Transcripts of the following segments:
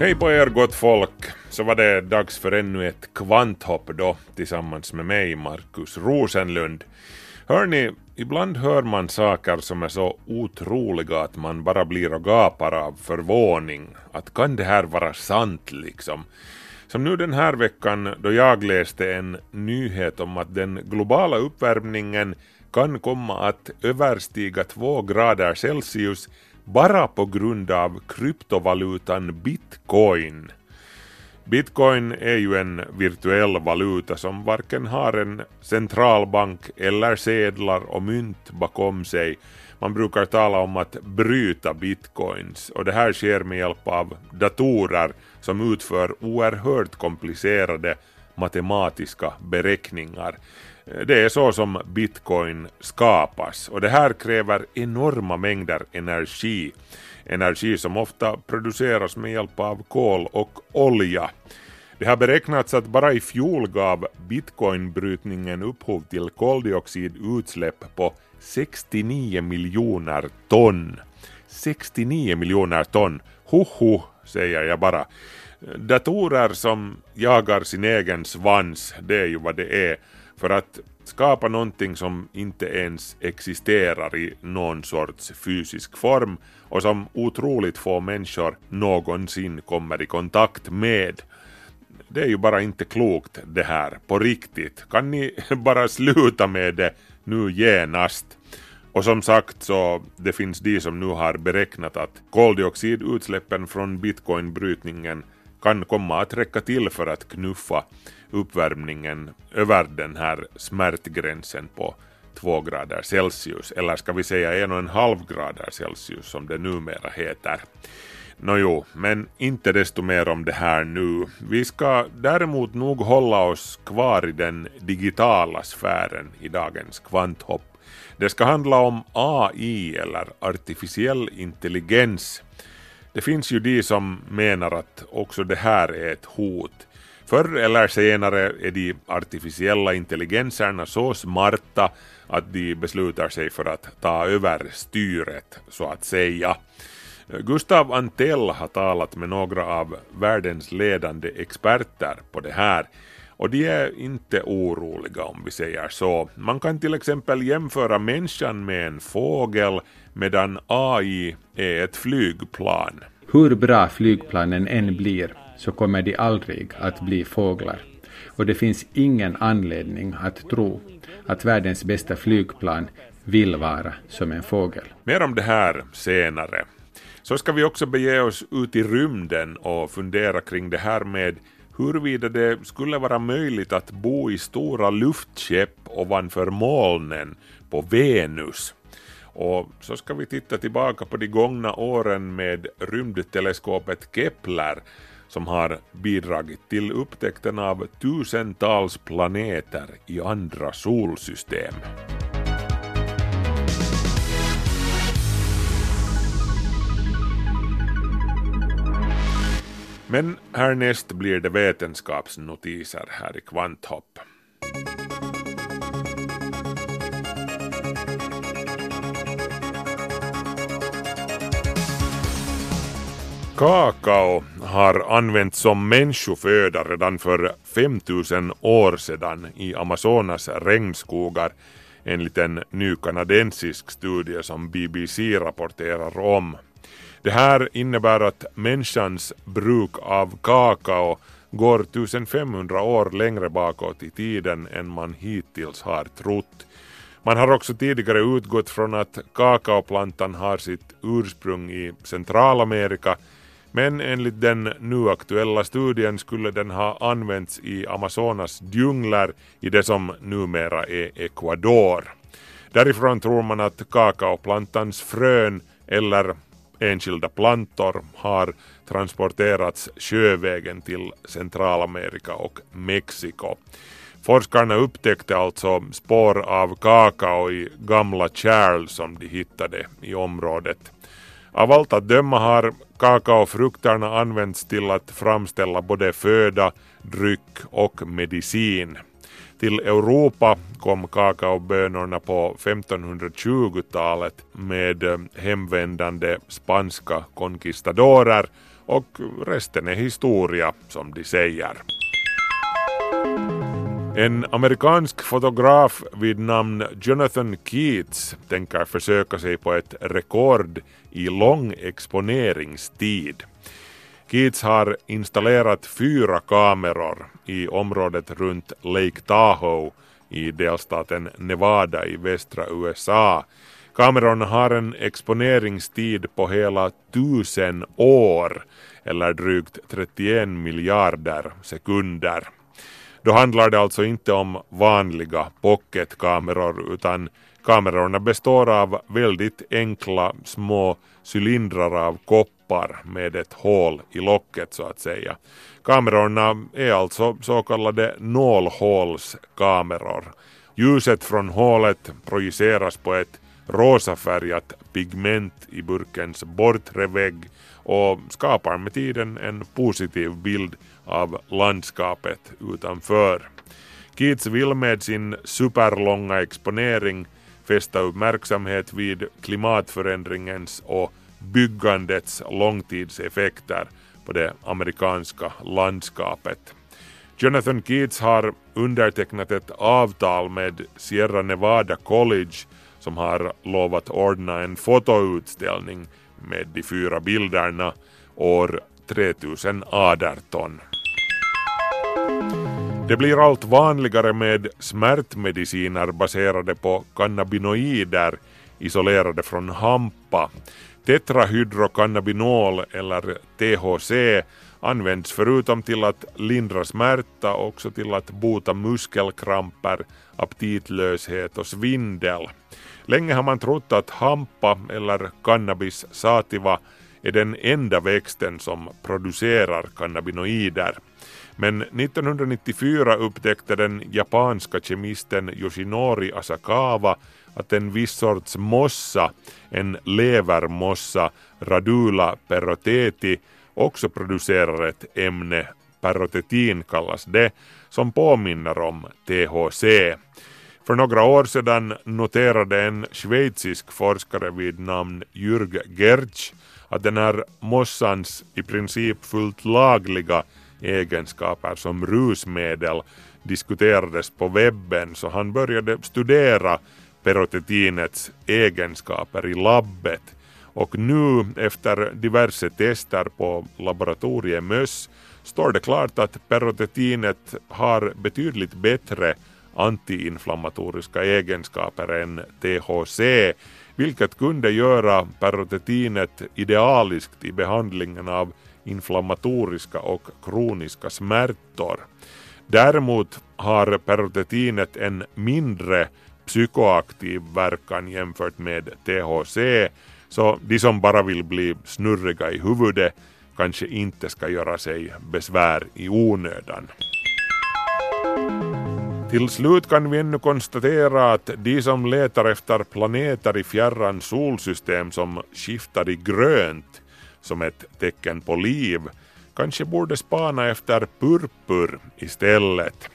Hej på er gott folk! Så var det dags för ännu ett kvanthopp då tillsammans med mig, Markus Rosenlund. Hörni, ibland hör man saker som är så otroliga att man bara blir och gapar av förvåning. Att kan det här vara sant liksom? Som nu den här veckan då jag läste en nyhet om att den globala uppvärmningen kan komma att överstiga 2 grader Celsius bara på grund av kryptovalutan bitcoin. Bitcoin är ju en virtuell valuta som varken har en centralbank eller sedlar och mynt bakom sig. Man brukar tala om att bryta bitcoins och det här sker med hjälp av datorer som utför oerhört komplicerade matematiska beräkningar. Det är så som bitcoin skapas och det här kräver enorma mängder energi. Energi som ofta produceras med hjälp av kol och olja. Det har beräknats att bara i fjol gav bitcoinbrytningen upphov till koldioxidutsläpp på 69 miljoner ton. 69 miljoner ton! Hoho, säger jag bara. Datorer som jagar sin egen svans, det är ju vad det är. För att skapa någonting som inte ens existerar i någon sorts fysisk form och som otroligt få människor någonsin kommer i kontakt med. Det är ju bara inte klokt det här, på riktigt. Kan ni bara sluta med det nu genast? Och som sagt så det finns de som nu har beräknat att koldioxidutsläppen från bitcoinbrytningen kan komma att räcka till för att knuffa uppvärmningen över den här smärtgränsen på 2 grader Celsius, eller ska vi säga 1,5 grader Celsius som det numera heter. Nåjo, men inte desto mer om det här nu. Vi ska däremot nog hålla oss kvar i den digitala sfären i dagens kvanthopp. Det ska handla om AI eller artificiell intelligens. Det finns ju de som menar att också det här är ett hot. Förr eller senare är de artificiella intelligenserna så smarta att de beslutar sig för att ta över styret, så att säga. Gustav Antell har talat med några av världens ledande experter på det här och de är inte oroliga om vi säger så. Man kan till exempel jämföra människan med en fågel medan AI är ett flygplan. Hur bra flygplanen än blir så kommer de aldrig att bli fåglar. Och det finns ingen anledning att tro att världens bästa flygplan vill vara som en fågel. Mer om det här senare. Så ska vi också bege oss ut i rymden och fundera kring det här med huruvida det skulle vara möjligt att bo i stora luftskepp ovanför molnen på Venus. Och så ska vi titta tillbaka på de gångna åren med rymdteleskopet Kepler som har bidragit till upptäckten av tusentals planeter i andra solsystem. Men härnäst blir det vetenskapsnotiser här i Kvanthopp. Kakao har använts som människoföda redan för 5000 år sedan i Amazonas regnskogar enligt en ny kanadensisk studie som BBC rapporterar om. Det här innebär att människans bruk av kakao går 1500 år längre bakåt i tiden än man hittills har trott. Man har också tidigare utgått från att kakaoplantan har sitt ursprung i Centralamerika men enligt den nu aktuella studien skulle den ha använts i Amazonas djungler i det som numera är Ecuador. Därifrån tror man att kakaoplantans frön eller enskilda plantor har transporterats sjövägen till Centralamerika och Mexiko. Forskarna upptäckte alltså spår av kakao i gamla kärl som de hittade i området. Av allt att döma har kakaofrukterna använts till att framställa både föda, dryck och medicin. Till Europa kom kakaobönorna på 1520-talet med eh, hemvändande spanska conquistadorer och resten är historia som de säger. En amerikansk fotograf vid namn Jonathan Keats tänker försöka sig på ett rekord i lång exponeringstid. Keats har installerat fyra kameror i området runt Lake Tahoe i delstaten Nevada i västra USA. Kamerorna har en exponeringstid på hela tusen år eller drygt 31 miljarder sekunder. Då handlar det alltså inte om vanliga pocketkameror utan kamerorna består av väldigt enkla små cylindrar av koppar med ett hål i locket så att säga. Kamerorna är alltså så kallade nålhålskameror. Ljuset från hålet projiceras på ett rosafärgat pigment i burkens bortre vägg och skapar med tiden en positiv bild av landskapet utanför. Keats vill med sin superlånga exponering fästa uppmärksamhet vid klimatförändringens och byggandets långtidseffekter på det amerikanska landskapet. Jonathan Keats har undertecknat ett avtal med Sierra Nevada College som har lovat ordna en fotoutställning med de fyra bilderna år 3018. Det blir allt vanligare med smärtmediciner baserade på cannabinoider isolerade från hampa. Tetrahydrocannabinol eller THC används förutom till att lindra smärta också till att bota muskelkramper, aptitlöshet och svindel. Länge har man trott att hampa eller cannabis sativa är den enda växten som producerar cannabinoider. Men 1994 upptäckte den japanska kemisten Yoshinori Asakawa att en viss sorts mossa, en levermossa, Radula peroteti, också producerar ett ämne, perotetin kallas det, som påminner om THC. För några år sedan noterade en schweizisk forskare vid namn Jürg Gertsch att den här mossans i princip fullt lagliga egenskaper som rusmedel diskuterades på webben så han började studera perotetinets egenskaper i labbet och nu efter diverse tester på laboratoriemöss står det klart att perotetinet har betydligt bättre antiinflammatoriska egenskaper än THC vilket kunde göra perotetinet idealiskt i behandlingen av inflammatoriska och kroniska smärtor. Däremot har perotetinet en mindre psykoaktiv verkan jämfört med THC så de som bara vill bli snurriga i huvudet kanske inte ska göra sig besvär i onödan. Till slut kan vi ännu konstatera att de som letar efter planeter i fjärran solsystem som skiftar i grönt som ett tecken på liv kanske borde spana efter purpur istället.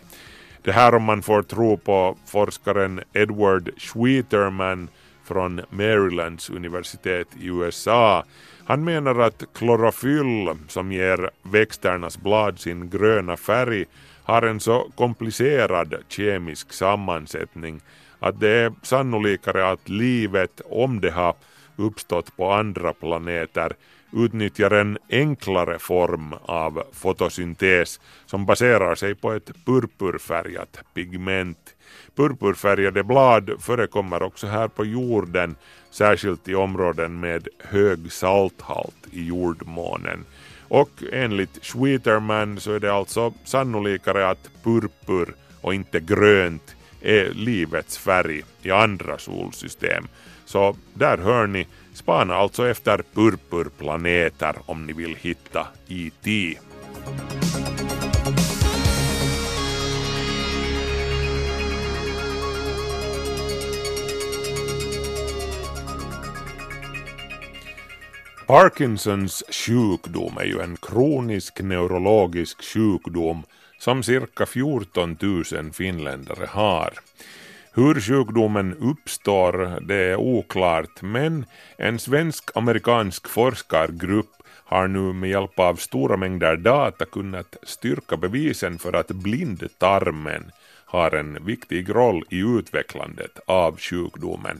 Det här om man får tro på forskaren Edward Schwieterman från Marylands universitet i USA. Han menar att klorofyll som ger växternas blad sin gröna färg har en så komplicerad kemisk sammansättning att det är sannolikare att livet, om det har uppstått på andra planeter, utnyttjar en enklare form av fotosyntes som baserar sig på ett purpurfärgat pigment. Purpurfärgade blad förekommer också här på jorden, särskilt i områden med hög salthalt i jordmånen. Och enligt Schwieterman så är det alltså sannolikare att purpur och inte grönt är livets färg i andra solsystem. Så där hör ni, spana alltså efter purpurplaneter om ni vill hitta IT. Parkinsons sjukdom är ju en kronisk neurologisk sjukdom som cirka 14 000 finländare har. Hur sjukdomen uppstår det är oklart men en svensk-amerikansk forskargrupp har nu med hjälp av stora mängder data kunnat styrka bevisen för att blindtarmen har en viktig roll i utvecklandet av sjukdomen.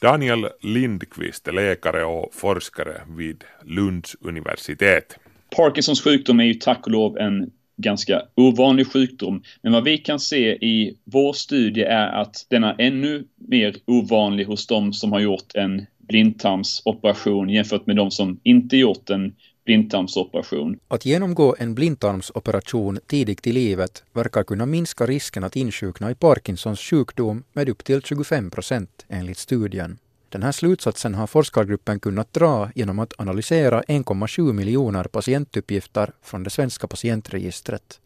Daniel Lindqvist är läkare och forskare vid Lunds universitet. Parkinsons sjukdom är ju tack och lov en ganska ovanlig sjukdom. Men vad vi kan se i vår studie är att den är ännu mer ovanlig hos de som har gjort en blindtarmsoperation jämfört med de som inte gjort en blindtarmsoperation. Att genomgå en blindtarmsoperation tidigt i livet verkar kunna minska risken att insjukna i Parkinsons sjukdom med upp till 25 procent enligt studien. Den här slutsatsen har forskargruppen kunnat dra genom att analysera 1,7 miljoner patientuppgifter från det svenska patientregistret.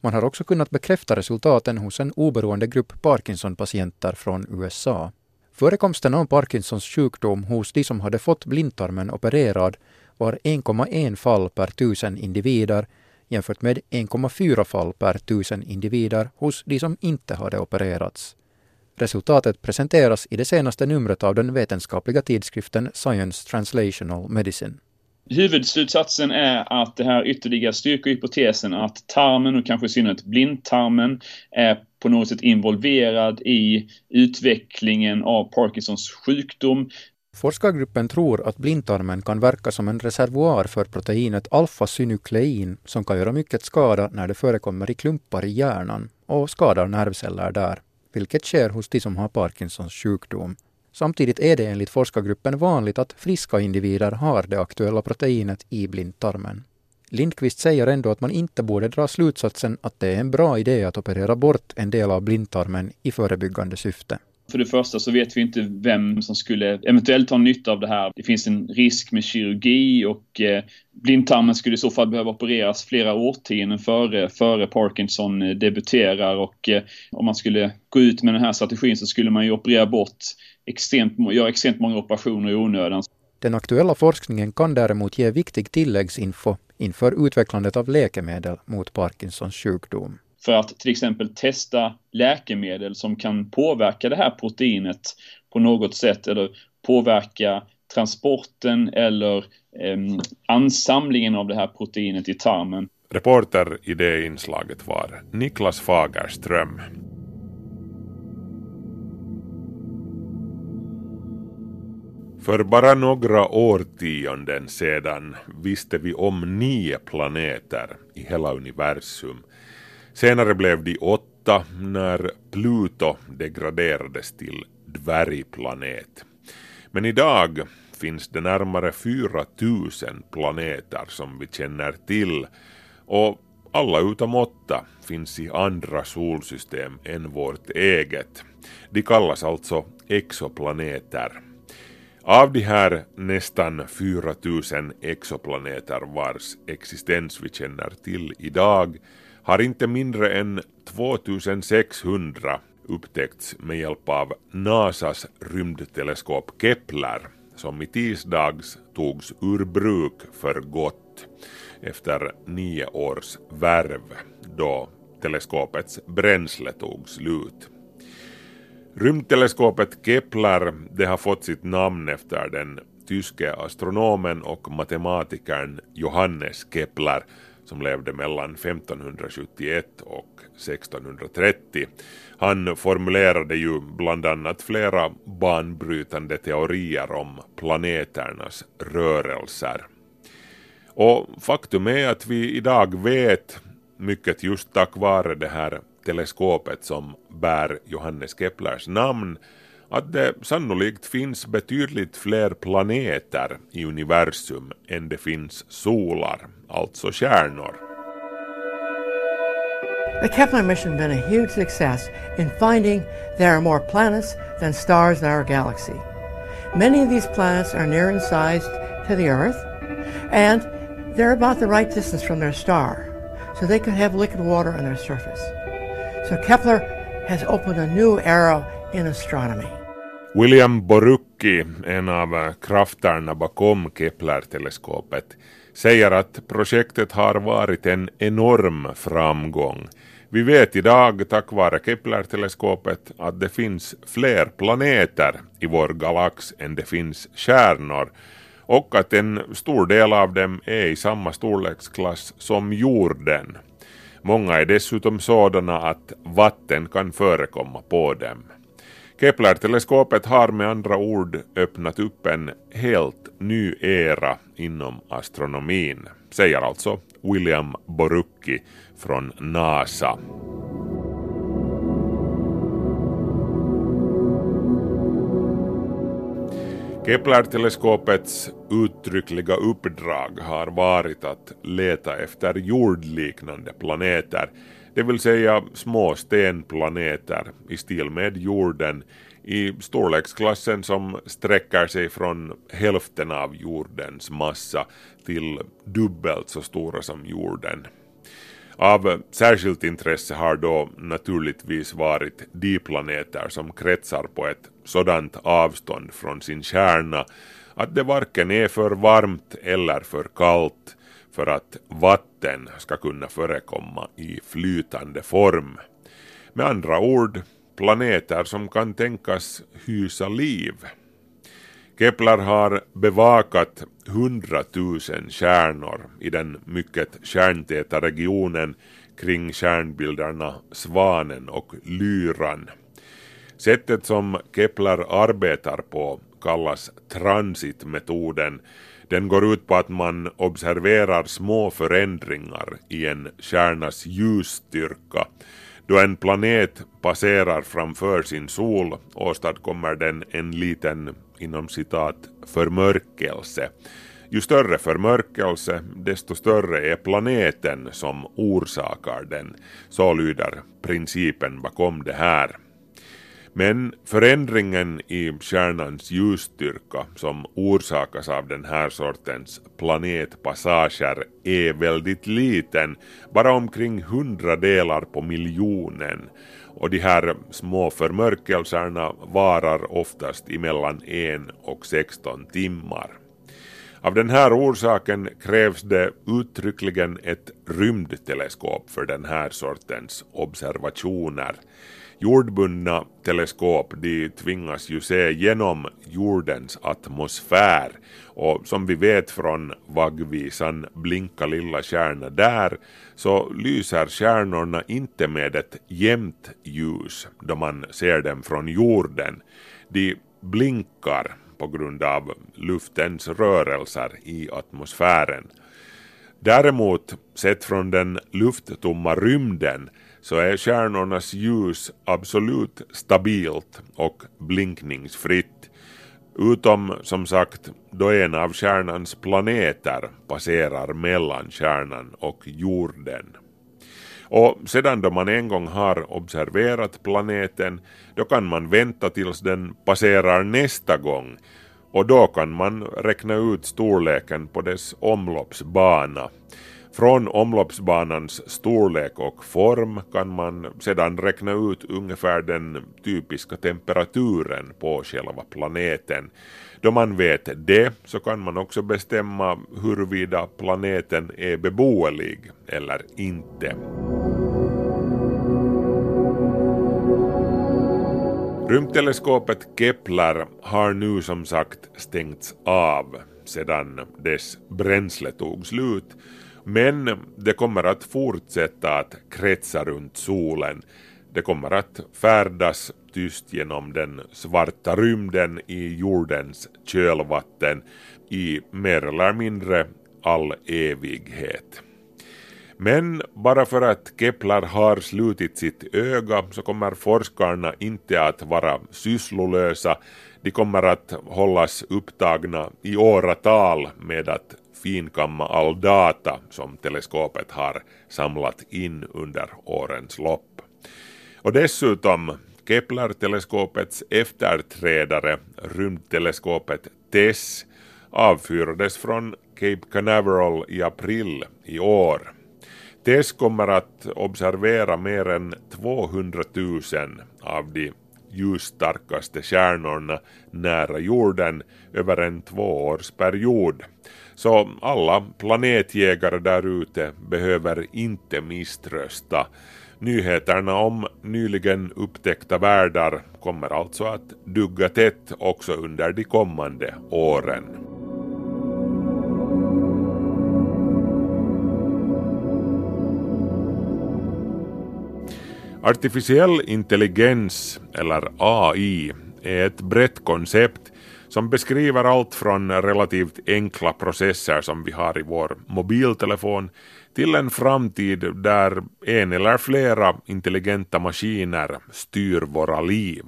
Man har också kunnat bekräfta resultaten hos en oberoende grupp Parkinson-patienter från USA. Förekomsten av Parkinsons sjukdom hos de som hade fått blindtarmen opererad var 1,1 fall per tusen individer jämfört med 1,4 fall per tusen individer hos de som inte hade opererats. Resultatet presenteras i det senaste numret av den vetenskapliga tidskriften Science Translational Medicine. Huvudslutsatsen är att det här ytterligare styrker hypotesen att tarmen och kanske i synnerhet blindtarmen är på något sätt involverad i utvecklingen av Parkinsons sjukdom. Forskargruppen tror att blindtarmen kan verka som en reservoar för proteinet alfa-synuklein som kan göra mycket skada när det förekommer i klumpar i hjärnan och skadar nervceller där vilket sker hos de som har Parkinsons sjukdom. Samtidigt är det enligt forskargruppen vanligt att friska individer har det aktuella proteinet i blindtarmen. Lindqvist säger ändå att man inte borde dra slutsatsen att det är en bra idé att operera bort en del av blindtarmen i förebyggande syfte. För det första så vet vi inte vem som skulle eventuellt ha nytta av det här. Det finns en risk med kirurgi och eh, blindtarmen skulle i så fall behöva opereras flera årtionden före, före Parkinson eh, debuterar och eh, om man skulle gå ut med den här strategin så skulle man ju operera bort extremt, göra extremt många operationer i onödan. Den aktuella forskningen kan däremot ge viktig tilläggsinfo inför utvecklandet av läkemedel mot Parkinsons sjukdom för att till exempel testa läkemedel som kan påverka det här proteinet på något sätt eller påverka transporten eller eh, ansamlingen av det här proteinet i tarmen. Reporter i det inslaget var Niklas Fagerström. För bara några årtionden sedan visste vi om nio planeter i hela universum Senare blev de åtta när Pluto degraderades till dvärgplanet. Men idag finns det närmare 4000 planeter som vi känner till och alla utom åtta finns i andra solsystem än vårt eget. De kallas alltså exoplaneter. Av de här nästan 4000 exoplaneter vars existens vi känner till idag har inte mindre än 2600 upptäckts med hjälp av NASAs rymdteleskop Kepler som i tisdags togs ur bruk för gott efter nio års värv då teleskopets bränsle tog slut. Rymdteleskopet Kepler det har fått sitt namn efter den tyske astronomen och matematikern Johannes Kepler som levde mellan 1571 och 1630. Han formulerade ju bland annat flera banbrytande teorier om planeternas rörelser. Och faktum är att vi idag vet mycket just tack vare det här teleskopet som bär Johannes Keplers namn att det sannolikt finns betydligt fler planeter i universum än det finns solar, alltså. The Kepler mission been a huge success in finding there are more planets than stars in our galaxy. Many of these planets are near in size to the Earth, and they're about the right distance from their star, so they could have liquid water on their surface. So Kepler has opened a new era in astronomy. William Borucki, en av krafterna bakom Kepler-teleskopet, säger att projektet har varit en enorm framgång. Vi vet idag tack vare Kepler-teleskopet att det finns fler planeter i vår galax än det finns stjärnor och att en stor del av dem är i samma storleksklass som jorden. Många är dessutom sådana att vatten kan förekomma på dem. Kepler-teleskopet har med andra ord öppnat upp en helt ny era inom astronomin, säger alltså William Borucki från NASA. Kepler-teleskopets uttryckliga uppdrag har varit att leta efter jordliknande planeter, det vill säga små stenplaneter i stil med jorden i storleksklassen som sträcker sig från hälften av jordens massa till dubbelt så stora som jorden. Av särskilt intresse har då naturligtvis varit de planeter som kretsar på ett sådant avstånd från sin kärna att det varken är för varmt eller för kallt för att vatten ska kunna förekomma i flytande form. Med andra ord planeter som kan tänkas hysa liv. Kepler har bevakat hundratusen stjärnor i den mycket stjärntäta regionen kring stjärnbilderna Svanen och Lyran. Sättet som Kepler arbetar på kallas transitmetoden. Den går ut på att man observerar små förändringar i en stjärnas ljusstyrka. Då en planet passerar framför sin sol åstadkommer den en liten inom citat förmörkelse. Ju större förmörkelse, desto större är planeten som orsakar den. Så lyder principen bakom det här. Men förändringen i stjärnans ljusstyrka som orsakas av den här sortens planetpassager är väldigt liten, bara omkring hundra delar på miljonen och de här små förmörkelserna varar oftast mellan en och 16 timmar. Av den här orsaken krävs det uttryckligen ett rymdteleskop för den här sortens observationer. Jordbundna teleskop de tvingas ju se genom jordens atmosfär och som vi vet från vaggvisan Blinka lilla stjärna där så lyser stjärnorna inte med ett jämnt ljus då man ser dem från jorden. De blinkar på grund av luftens rörelser i atmosfären. Däremot, sett från den lufttomma rymden, så är stjärnornas ljus absolut stabilt och blinkningsfritt. Utom som sagt då en av stjärnans planeter passerar mellan stjärnan och jorden. Och sedan då man en gång har observerat planeten, då kan man vänta tills den passerar nästa gång och då kan man räkna ut storleken på dess omloppsbana. Från omloppsbanans storlek och form kan man sedan räkna ut ungefär den typiska temperaturen på själva planeten. Då man vet det så kan man också bestämma huruvida planeten är beboelig eller inte. Rymdteleskopet Kepler har nu som sagt stängts av sedan dess bränsle tog slut men det kommer att fortsätta att kretsa runt solen. Det kommer att färdas tyst genom den svarta rymden i jordens kölvatten i mer eller mindre all evighet. Men bara för att Kepler har slutit sitt öga så kommer forskarna inte att vara sysslolösa. De kommer att hållas upptagna i åratal med att finkamma all data som teleskopet har samlat in under årens lopp. Och dessutom Kepler-teleskopets efterträdare, rymdteleskopet TESS, avfyrades från Cape Canaveral i april i år. TESS kommer att observera mer än 200 000 av de ljusstarkaste stjärnorna nära jorden över en tvåårsperiod. Så alla planetjägare där ute behöver inte misströsta. Nyheterna om nyligen upptäckta världar kommer alltså att dugga tätt också under de kommande åren. Artificiell intelligens, eller AI, är ett brett koncept som beskriver allt från relativt enkla processer som vi har i vår mobiltelefon till en framtid där en eller flera intelligenta maskiner styr våra liv.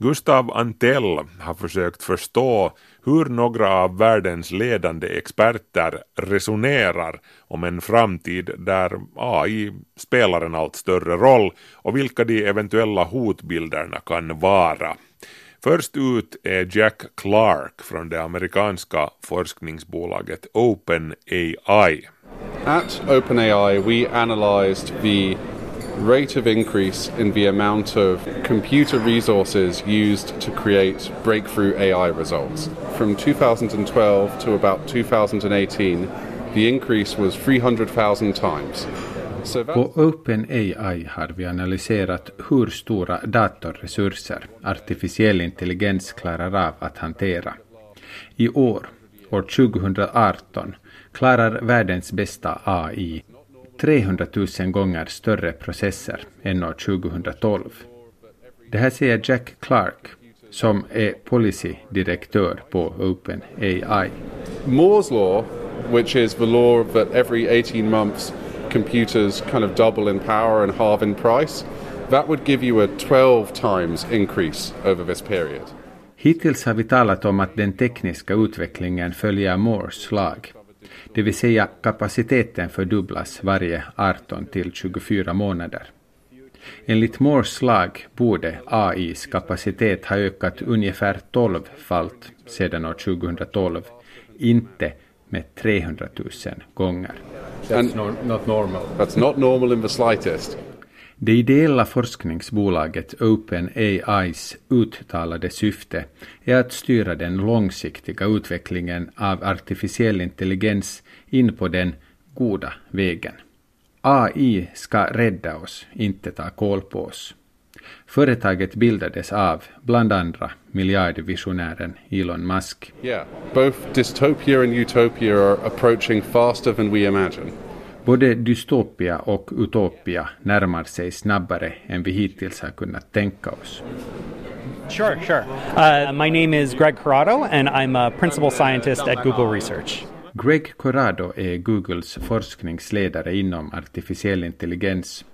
Gustav Antell har försökt förstå hur några av världens ledande experter resonerar om en framtid där AI spelar en allt större roll och vilka de eventuella hotbilderna kan vara. Först ut är Jack Clark från det amerikanska forskningsbolaget OpenAI. At OpenAI, we analyzed the rate of increase in the amount of computer resources used to create breakthrough AI results. From 2012 to about 2018, the increase was 300,000 times. På OpenAI har vi analyserat hur stora datorresurser artificiell intelligens klarar av att hantera. I år, år 2018, klarar världens bästa AI 300 000 gånger större processer än år 2012. Det här säger Jack Clark, som är policydirektör på OpenAI. Moore's law, which is the law that every 18 months computers kind of double in power and halve in price, that would give you a 12 times increase over this period. Hittills har vi talat om att den tekniska utvecklingen följer Moores lag, det vill säga kapaciteten fördubblas varje 18 till 24 månader. Enligt Moores lag borde AIs kapacitet ha ökat ungefär 12-falt sedan år 2012, inte med 300 000 gånger. And not normal. that's not normal in the slightest. Det ideella forskningsbolaget OpenAIs uttalade syfte är att styra den långsiktiga utvecklingen av artificiell intelligens in på den goda vägen. AI ska rädda oss, inte ta koll på oss. Företaget bildades av, bland andra, miljardvisionären Elon Musk. Yeah, both dystopia and utopia are approaching faster than we imagine. Både dystopia och utopia närmar sig snabbare än vi hittills har kunnat tänka oss. Sure, sure. Uh, my name is Greg Corrado, and I'm a principal scientist at Google Research. Greg Corrado är Googles forskningsledare inom artificiell intelligens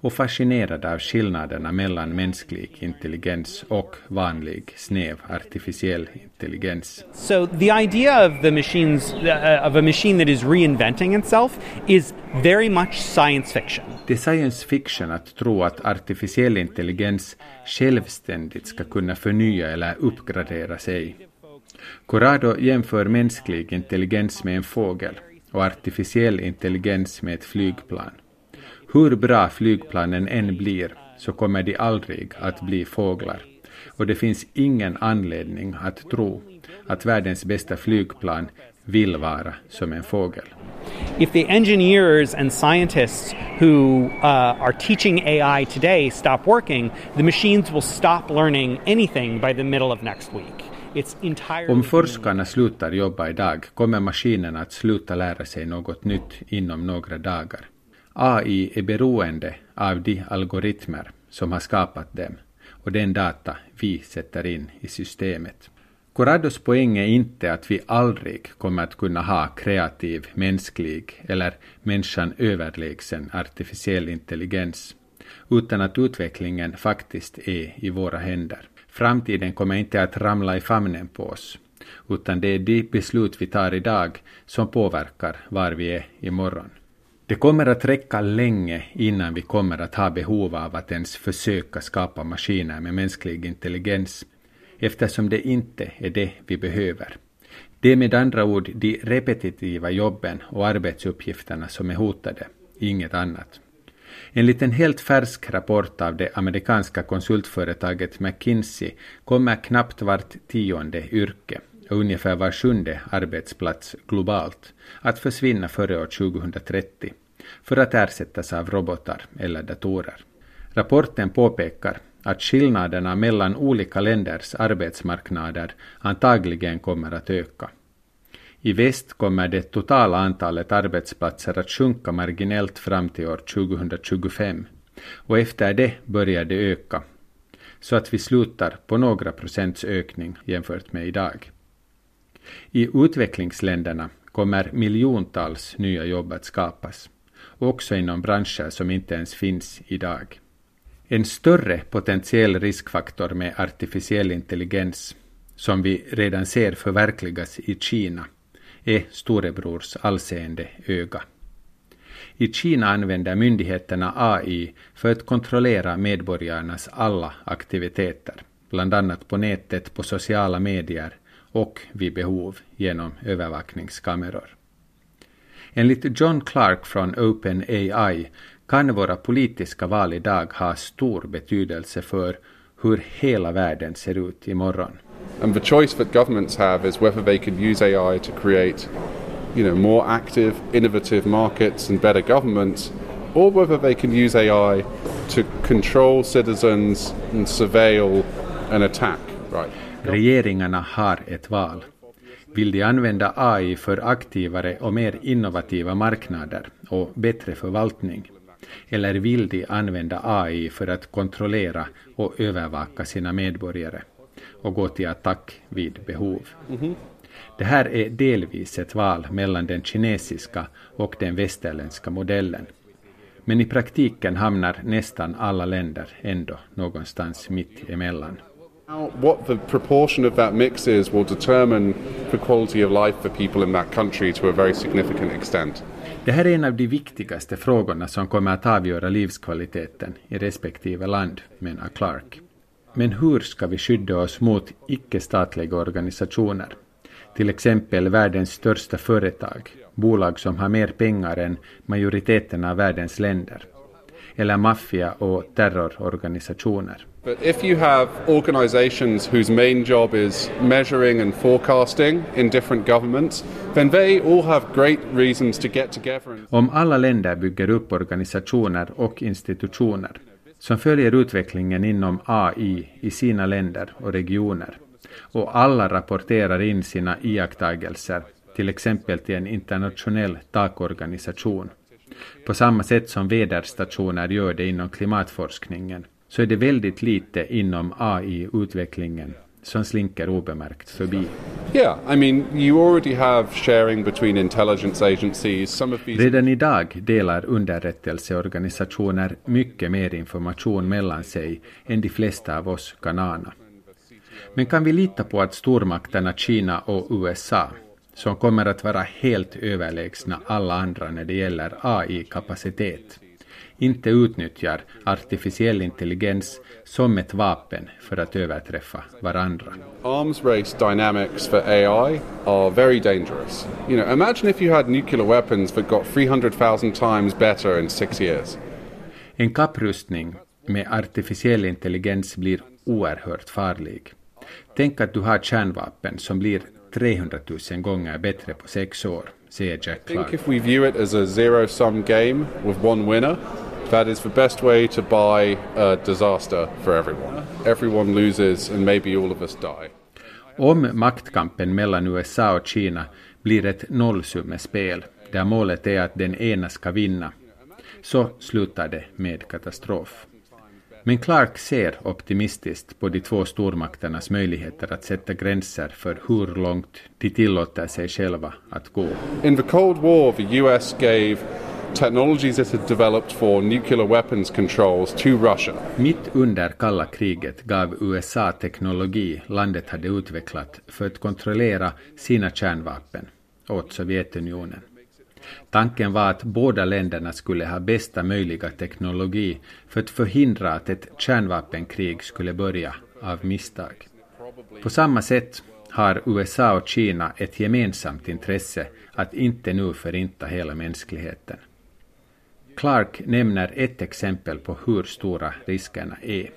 och fascinerad av skillnaderna mellan mänsklig intelligens och vanlig snäv artificiell intelligens. So the idea of the machines uh, of a machine that is reinventing itself is very much science fiction. Det är science fiction att tro att artificiell intelligens självständigt ska kunna förnya eller uppgradera sig. Corrado jämför mänsklig intelligens med en fågel och artificiell intelligens med ett flygplan. Hur bra flygplanen än blir så kommer de aldrig att bli fåglar. Och det finns ingen anledning att tro att världens bästa flygplan vill vara som en fågel. If the engineers and scientists who uh, are teaching AI today stop working, the machines will stop learning anything by the middle of next week. Om forskarna slutar jobba idag kommer maskinerna att sluta lära sig något nytt inom några dagar. AI är beroende av de algoritmer som har skapat dem och den data vi sätter in i systemet. Corrados poäng är inte att vi aldrig kommer att kunna ha kreativ, mänsklig eller människan överlägsen artificiell intelligens, utan att utvecklingen faktiskt är i våra händer. Framtiden kommer inte att ramla i famnen på oss, utan det är de beslut vi tar idag som påverkar var vi är imorgon. Det kommer att räcka länge innan vi kommer att ha behov av att ens försöka skapa maskiner med mänsklig intelligens, eftersom det inte är det vi behöver. Det är med andra ord de repetitiva jobben och arbetsuppgifterna som är hotade, inget annat. Enligt en helt färsk rapport av det amerikanska konsultföretaget McKinsey kommer knappt vart tionde yrke och ungefär var sjunde arbetsplats globalt att försvinna före år 2030 för att ersättas av robotar eller datorer. Rapporten påpekar att skillnaderna mellan olika länders arbetsmarknader antagligen kommer att öka. I väst kommer det totala antalet arbetsplatser att sjunka marginellt fram till år 2025 och efter det börjar det öka, så att vi slutar på några procents ökning jämfört med idag. I utvecklingsländerna kommer miljontals nya jobb att skapas, också inom branscher som inte ens finns idag. En större potentiell riskfaktor med artificiell intelligens, som vi redan ser förverkligas i Kina, är storebrors allseende öga. I Kina använder myndigheterna AI för att kontrollera medborgarnas alla aktiviteter, bland annat på nätet, på sociala medier och vid behov genom övervakningskameror. Enligt John Clark från OpenAI kan våra politiska val idag ha stor betydelse för hur hela världen ser ut imorgon. And the choice that governments have is whether they can use AI to create, you know, more active, innovative markets and better governments, or whether they can use AI to control citizens and surveil and attack. Right. Regeringarna har ett val. Vill de använda AI för aktivare och mer innovativa marknader och bättre förvaltning? Eller vill de använda AI för att kontrollera och övervaka sina medborgare? Och gå till attack vid behov. Mm-hmm. Det här är delvis ett val mellan den kinesiska och den västerländska modellen. Men i praktiken hamnar nästan alla länder ändå någonstans mitt emellan. What the proportion of that mix is will determine the quality of life for people in that country to a very significant extent. Det här är en av de viktigaste frågorna som kommer att avgöra livskvaliteten i respektive land, menar Clark. Men hur ska vi skydda oss mot icke-statliga organisationer? Till exempel världens största företag, bolag som har mer pengar än majoriteten av världens länder. Eller maffia och terrororganisationer. But if you have organizations whose main job is measuring and forecasting in different governments, then they all have great reasons to get together. Om alla länder bygger upp organisationer och institutioner som följer utvecklingen inom AI i sina länder och regioner. Och alla rapporterar in sina iakttagelser, till exempel till en internationell takorganisation. På samma sätt som väderstationer gör det inom klimatforskningen, så är det väldigt lite inom AI-utvecklingen som slinker obemärkt förbi. Yeah, I mean, you already have sharing between intelligence agencies. Some of these... Redan idag delar underrättelseorganisationer mycket mer information mellan sig än de flesta av oss kan ana. Men kan vi lita på att stormakterna Kina och USA, som kommer att vara helt överlägsna alla andra när det gäller AI-kapacitet, inte utnyttjar artificiell intelligens som ett vapen för att överträffa varandra. Arms race dynamics for AI are very dangerous. You know, imagine if you had nuclear weapons that got 300,000 times better in six years. En kapprustning med artificiell intelligens blir oerhört farlig. Tänk att du har kärnvapen som blir 300 000 gånger bättre på sex år, säger Jack Clark. I think if we view it as a zero-sum game with one winner, that is the best way to buy a disaster for everyone. Everyone loses and maybe all of us die. Om maktkampen mellan USA och Kina blir ett nollsummespel där målet är att den ena ska vinna, så slutar det med katastrof. Men Clark ser optimistiskt på de två stormakternas möjligheter att sätta gränser för hur långt de tillåter sig själva att gå. In the Cold War, the US gave technologies that had developed for nuclear weapons controls to Russia. Mitt under kalla kriget gav USA teknologi landet hade utvecklat för att kontrollera sina kärnvapen åt Sovjetunionen. Tanken var att båda länderna skulle ha bästa möjliga teknologi för att förhindra att ett kärnvapenkrig skulle börja av misstag. På samma sätt har USA och Kina ett gemensamt intresse att inte nu förinta hela mänskligheten. Clark nämner ett exempel på hur stora riskerna är.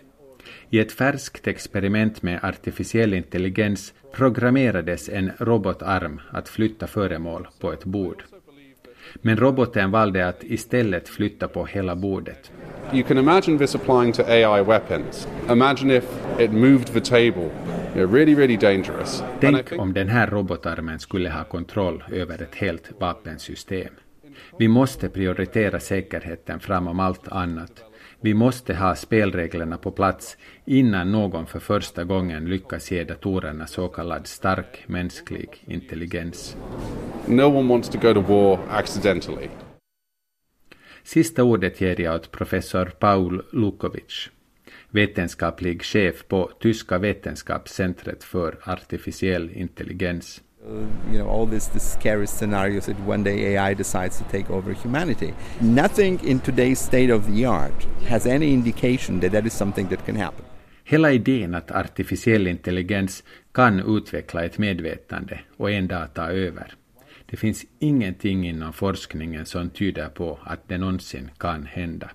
I ett färskt experiment med artificiell intelligens programmerades en robotarm att flytta föremål på ett bord. Men roboten valde att istället flytta på hela bordet. You can imagine this applying to AI weapons. Imagine if it moved the table. You really, really dangerous. Tänk om den här robotarmen skulle ha kontroll över ett helt vapensystem. Vi måste prioritera säkerheten framom allt annat. Vi måste ha spelreglerna på plats innan någon för första gången lyckas ge datorerna så kallad stark mänsklig intelligens. No one wants to go to war accidentally. Sista ordet ger jag åt professor Paul Lukovic, vetenskaplig chef på Tyska vetenskapscentret för artificiell intelligens. You know all this, this scary scenarios that one day AI decides to take over humanity. Nothing in today's state of the art has any indication that that is something that can happen. Hela idén att artificiell intelligens kan utveckla ett medvetande och en dag ta över. Det finns ingenting inom forskningen som tyder på att det någonsin kan hända.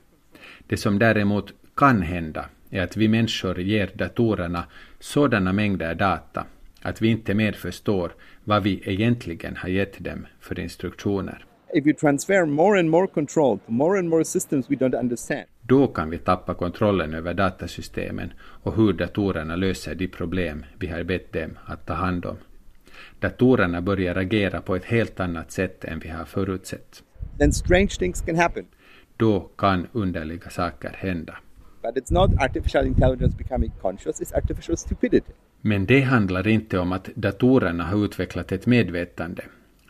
Det som däremot kan hända är att vi människor ger datorerna sådana mängder data att vi inte mer förstår vad vi egentligen har gett dem för instruktioner. If you transfer more and more control to more and more systems we don't understand. Då kan vi tappa kontrollen över datasystemen och hur datorerna löser de problem vi har bett dem att ta hand om. Datorerna börjar agera på ett helt annat sätt än vi har förutsett. Then strange things can happen. Då kan underliga saker hända. But it's not artificial intelligence becoming conscious, it's artificial stupidity. Men det handlar inte om att datorerna har utvecklat ett medvetande.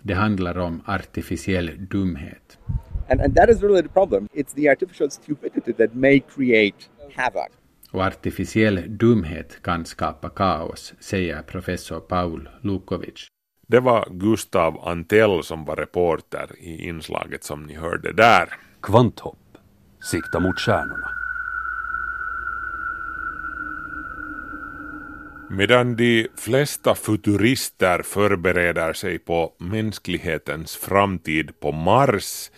Det handlar om artificiell dumhet. And, and that is really the problem. It's the artificial stupidity that may create havoc. Och artificiell dumhet kan skapa kaos, säger professor Paul Lukovic. Det var Gustav Antell som var reporter i inslaget som ni hörde där. Kvanthopp. Sikta mot stjärnorna. Medan de flesta futurister förbereder sig på mänsklighetens framtid på Mars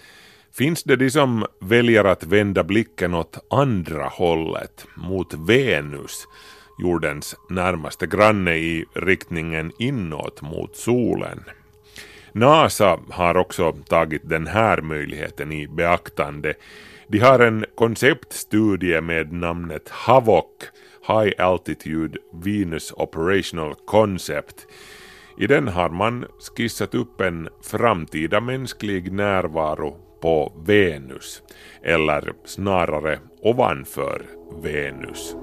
finns det de som väljer att vända blicken åt andra hållet, mot Venus, jordens närmaste granne i riktningen inåt mot solen. NASA har också tagit den här möjligheten i beaktande. De har en konceptstudie med namnet HAVOC, High Altitude Venus Operational Concept. I den har man skissat upp en framtida mänsklig närvaro på Venus, eller snarare ovanför Venus.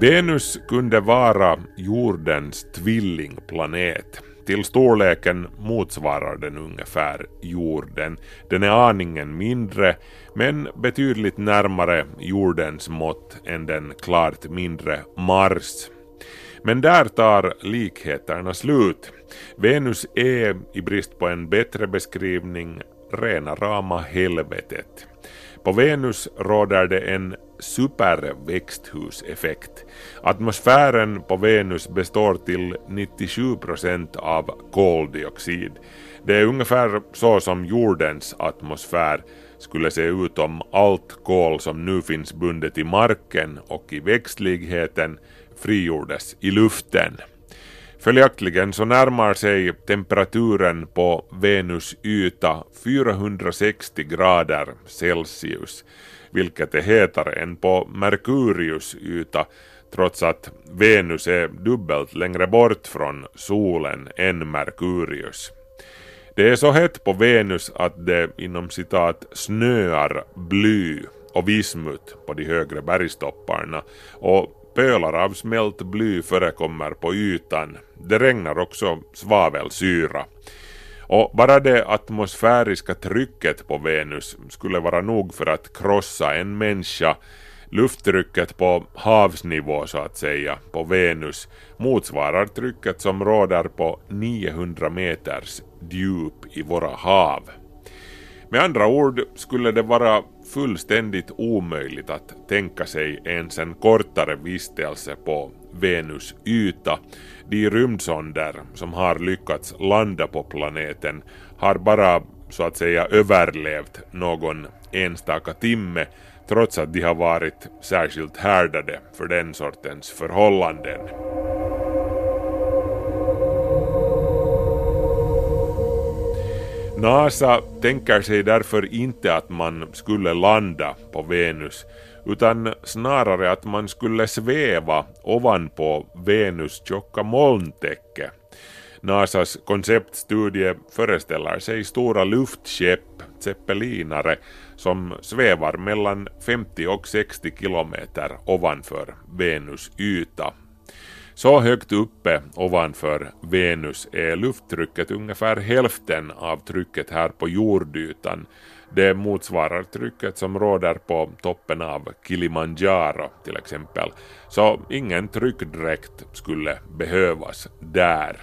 Venus kunde vara jordens tvillingplanet. Till storleken motsvarar den ungefär jorden. Den är aningen mindre men betydligt närmare jordens mått än den klart mindre Mars. Men där tar likheterna slut. Venus är, i brist på en bättre beskrivning, rena rama helvetet. På Venus råder det en superväxthuseffekt. Atmosfären på Venus består till 97 procent av koldioxid. Det är ungefär så som jordens atmosfär skulle se ut om allt kol som nu finns bundet i marken och i växtligheten frigjordes i luften. Följaktligen så närmar sig temperaturen på Venus yta 460 grader Celsius, vilket är hetare än på Merkurius yta trots att Venus är dubbelt längre bort från solen än Merkurius. Det är så hett på Venus att det inom citat snöar bly och vismut på de högre bergstopparna och Pölar av smält bly förekommer på ytan. Det regnar också svavelsyra. Och bara det atmosfäriska trycket på Venus skulle vara nog för att krossa en människa. Lufttrycket på havsnivå så att säga på Venus motsvarar trycket som råder på 900 meters djup i våra hav. Med andra ord skulle det vara fullständigt omöjligt att tänka sig ens en kortare vistelse på Venus yta. De rymdsonder som har lyckats landa på planeten har bara så att säga överlevt någon enstaka timme trots att de har varit särskilt härdade för den sortens förhållanden. NASA tänker sig därför inte att man skulle landa på Venus utan snarare att man skulle sväva ovanpå Venus tjocka molntäcke. NASAs konceptstudie föreställer sig stora luftskepp, zeppelinare, som svävar mellan 50 och 60 kilometer ovanför Venus yta. Så högt uppe ovanför Venus är lufttrycket ungefär hälften av trycket här på jordytan. Det motsvarar trycket som råder på toppen av Kilimanjaro till exempel. Så ingen tryckdräkt skulle behövas där.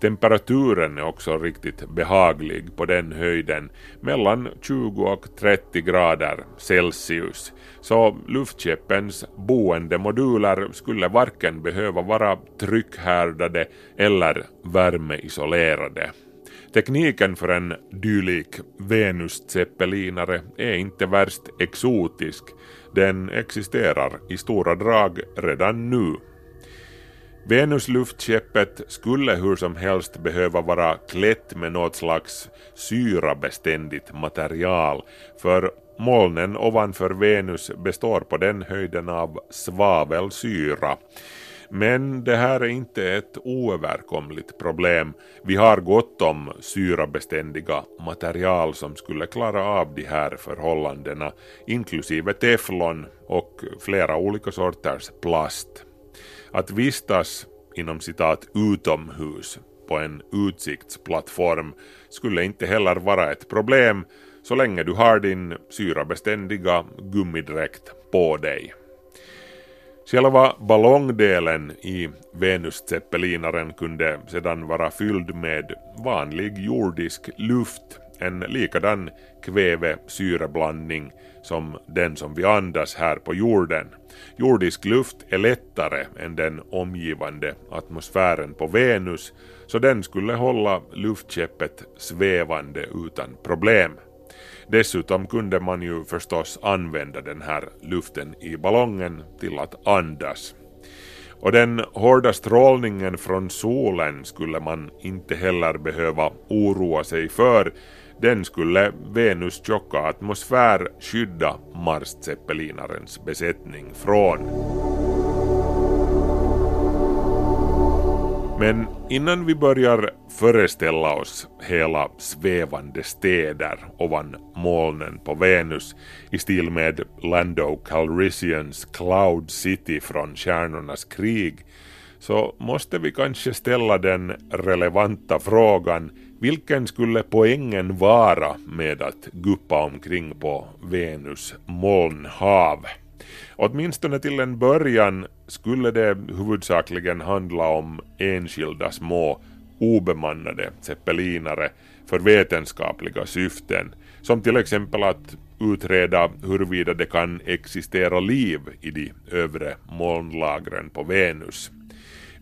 Temperaturen är också riktigt behaglig på den höjden, mellan 20 och 30 grader Celsius, så luftskeppens boendemoduler skulle varken behöva vara tryckhärdade eller värmeisolerade. Tekniken för en dylik Venus-zeppelinare är inte värst exotisk, den existerar i stora drag redan nu. Venusluftskeppet skulle hur som helst behöva vara klätt med något slags syrabeständigt material, för molnen ovanför Venus består på den höjden av svavelsyra. Men det här är inte ett oöverkomligt problem. Vi har gott om syrabeständiga material som skulle klara av de här förhållandena, inklusive teflon och flera olika sorters plast. Att vistas inom citat utomhus på en utsiktsplattform skulle inte heller vara ett problem så länge du har din syrabeständiga gummidräkt på dig. Själva ballongdelen i Venus-zeppelinaren kunde sedan vara fylld med vanlig jordisk luft, en likadan kväve-syreblandning som den som vi andas här på jorden. Jordisk luft är lättare än den omgivande atmosfären på Venus, så den skulle hålla luftskeppet svävande utan problem. Dessutom kunde man ju förstås använda den här luften i ballongen till att andas. Och den hårda strålningen från solen skulle man inte heller behöva oroa sig för den skulle Venus tjocka atmosfär skydda Mars besättning från. Men innan vi börjar föreställa oss hela svävande städer ovan molnen på Venus i stil med Lando Calrissians Cloud City från Stjärnornas krig så måste vi kanske ställa den relevanta frågan vilken skulle poängen vara med att guppa omkring på Venus molnhav? Åtminstone till en början skulle det huvudsakligen handla om enskilda små obemannade zeppelinare för vetenskapliga syften, som till exempel att utreda huruvida det kan existera liv i de övre molnlagren på Venus.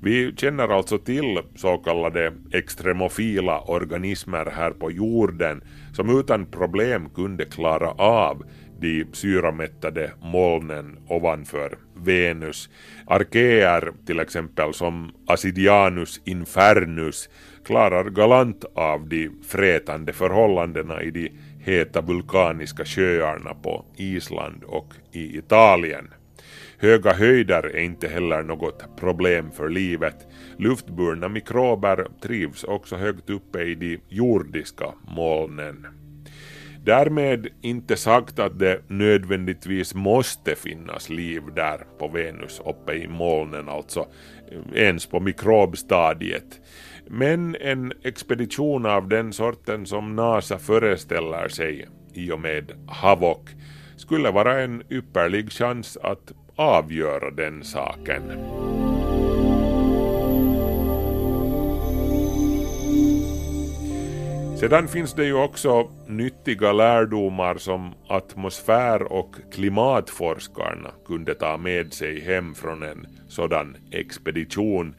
Vi känner alltså till så kallade extremofila organismer här på jorden som utan problem kunde klara av de syramättade molnen ovanför Venus. Arkeer till exempel som Acidianus infernus klarar galant av de frätande förhållandena i de heta vulkaniska sjöarna på Island och i Italien. Höga höjder är inte heller något problem för livet. Luftburna mikrober trivs också högt uppe i de jordiska molnen. Därmed inte sagt att det nödvändigtvis måste finnas liv där på Venus uppe i molnen, alltså eh, ens på mikrobstadiet. Men en expedition av den sorten som NASA föreställer sig i och med Havok skulle vara en ypperlig chans att avgöra den saken. Sedan finns det ju också nyttiga lärdomar som atmosfär och klimatforskarna kunde ta med sig hem från en sådan expedition.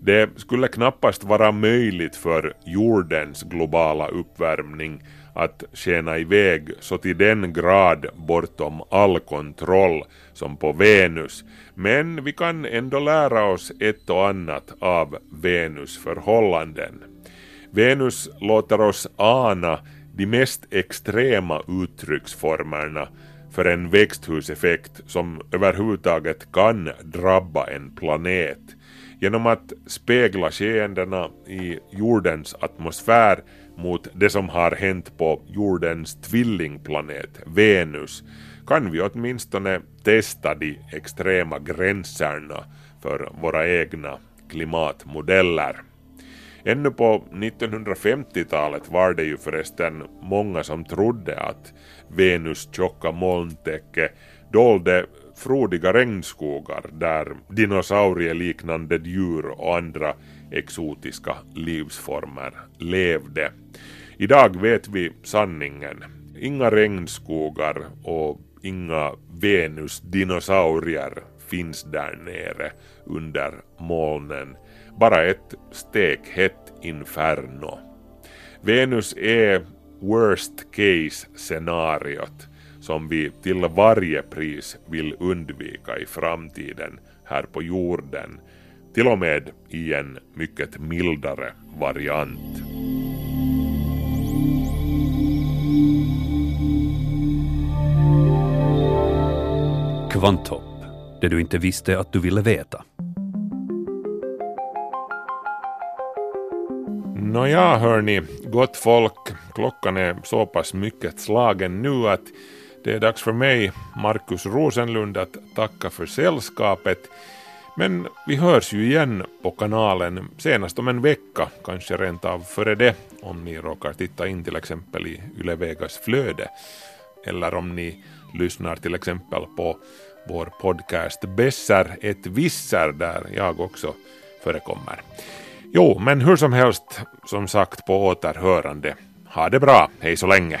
Det skulle knappast vara möjligt för jordens globala uppvärmning att skena iväg så till den grad bortom all kontroll som på Venus, men vi kan ändå lära oss ett och annat av Venus förhållanden. Venus låter oss ana de mest extrema uttrycksformerna för en växthuseffekt som överhuvudtaget kan drabba en planet genom att spegla skeendena i jordens atmosfär mot det som har hänt på jordens tvillingplanet Venus kan vi åtminstone testa de extrema gränserna för våra egna klimatmodeller. Ännu på 1950-talet var det ju förresten många som trodde att Venus tjocka molntäcke dolde frodiga regnskogar där dinosaurieliknande djur och andra exotiska livsformer levde. Idag vet vi sanningen. Inga regnskogar och inga Venus-dinosaurier finns där nere under molnen bara ett stekhett inferno. Venus är worst case scenariot som vi till varje pris vill undvika i framtiden här på jorden, till och med i en mycket mildare variant. Kvanthopp, det du inte visste att du ville veta. Nåja hörni, gott folk, klockan är så pass mycket slagen nu att det är dags för mig, Markus Rosenlund, att tacka för sällskapet. Men vi hörs ju igen på kanalen senast om en vecka, kanske rent av före det, om ni råkar titta in till exempel i Yle Vegas flöde. Eller om ni lyssnar till exempel på vår podcast Besser ett visser där jag också förekommer. Jo, men hur som helst, som sagt på återhörande. Ha det bra, hej så länge.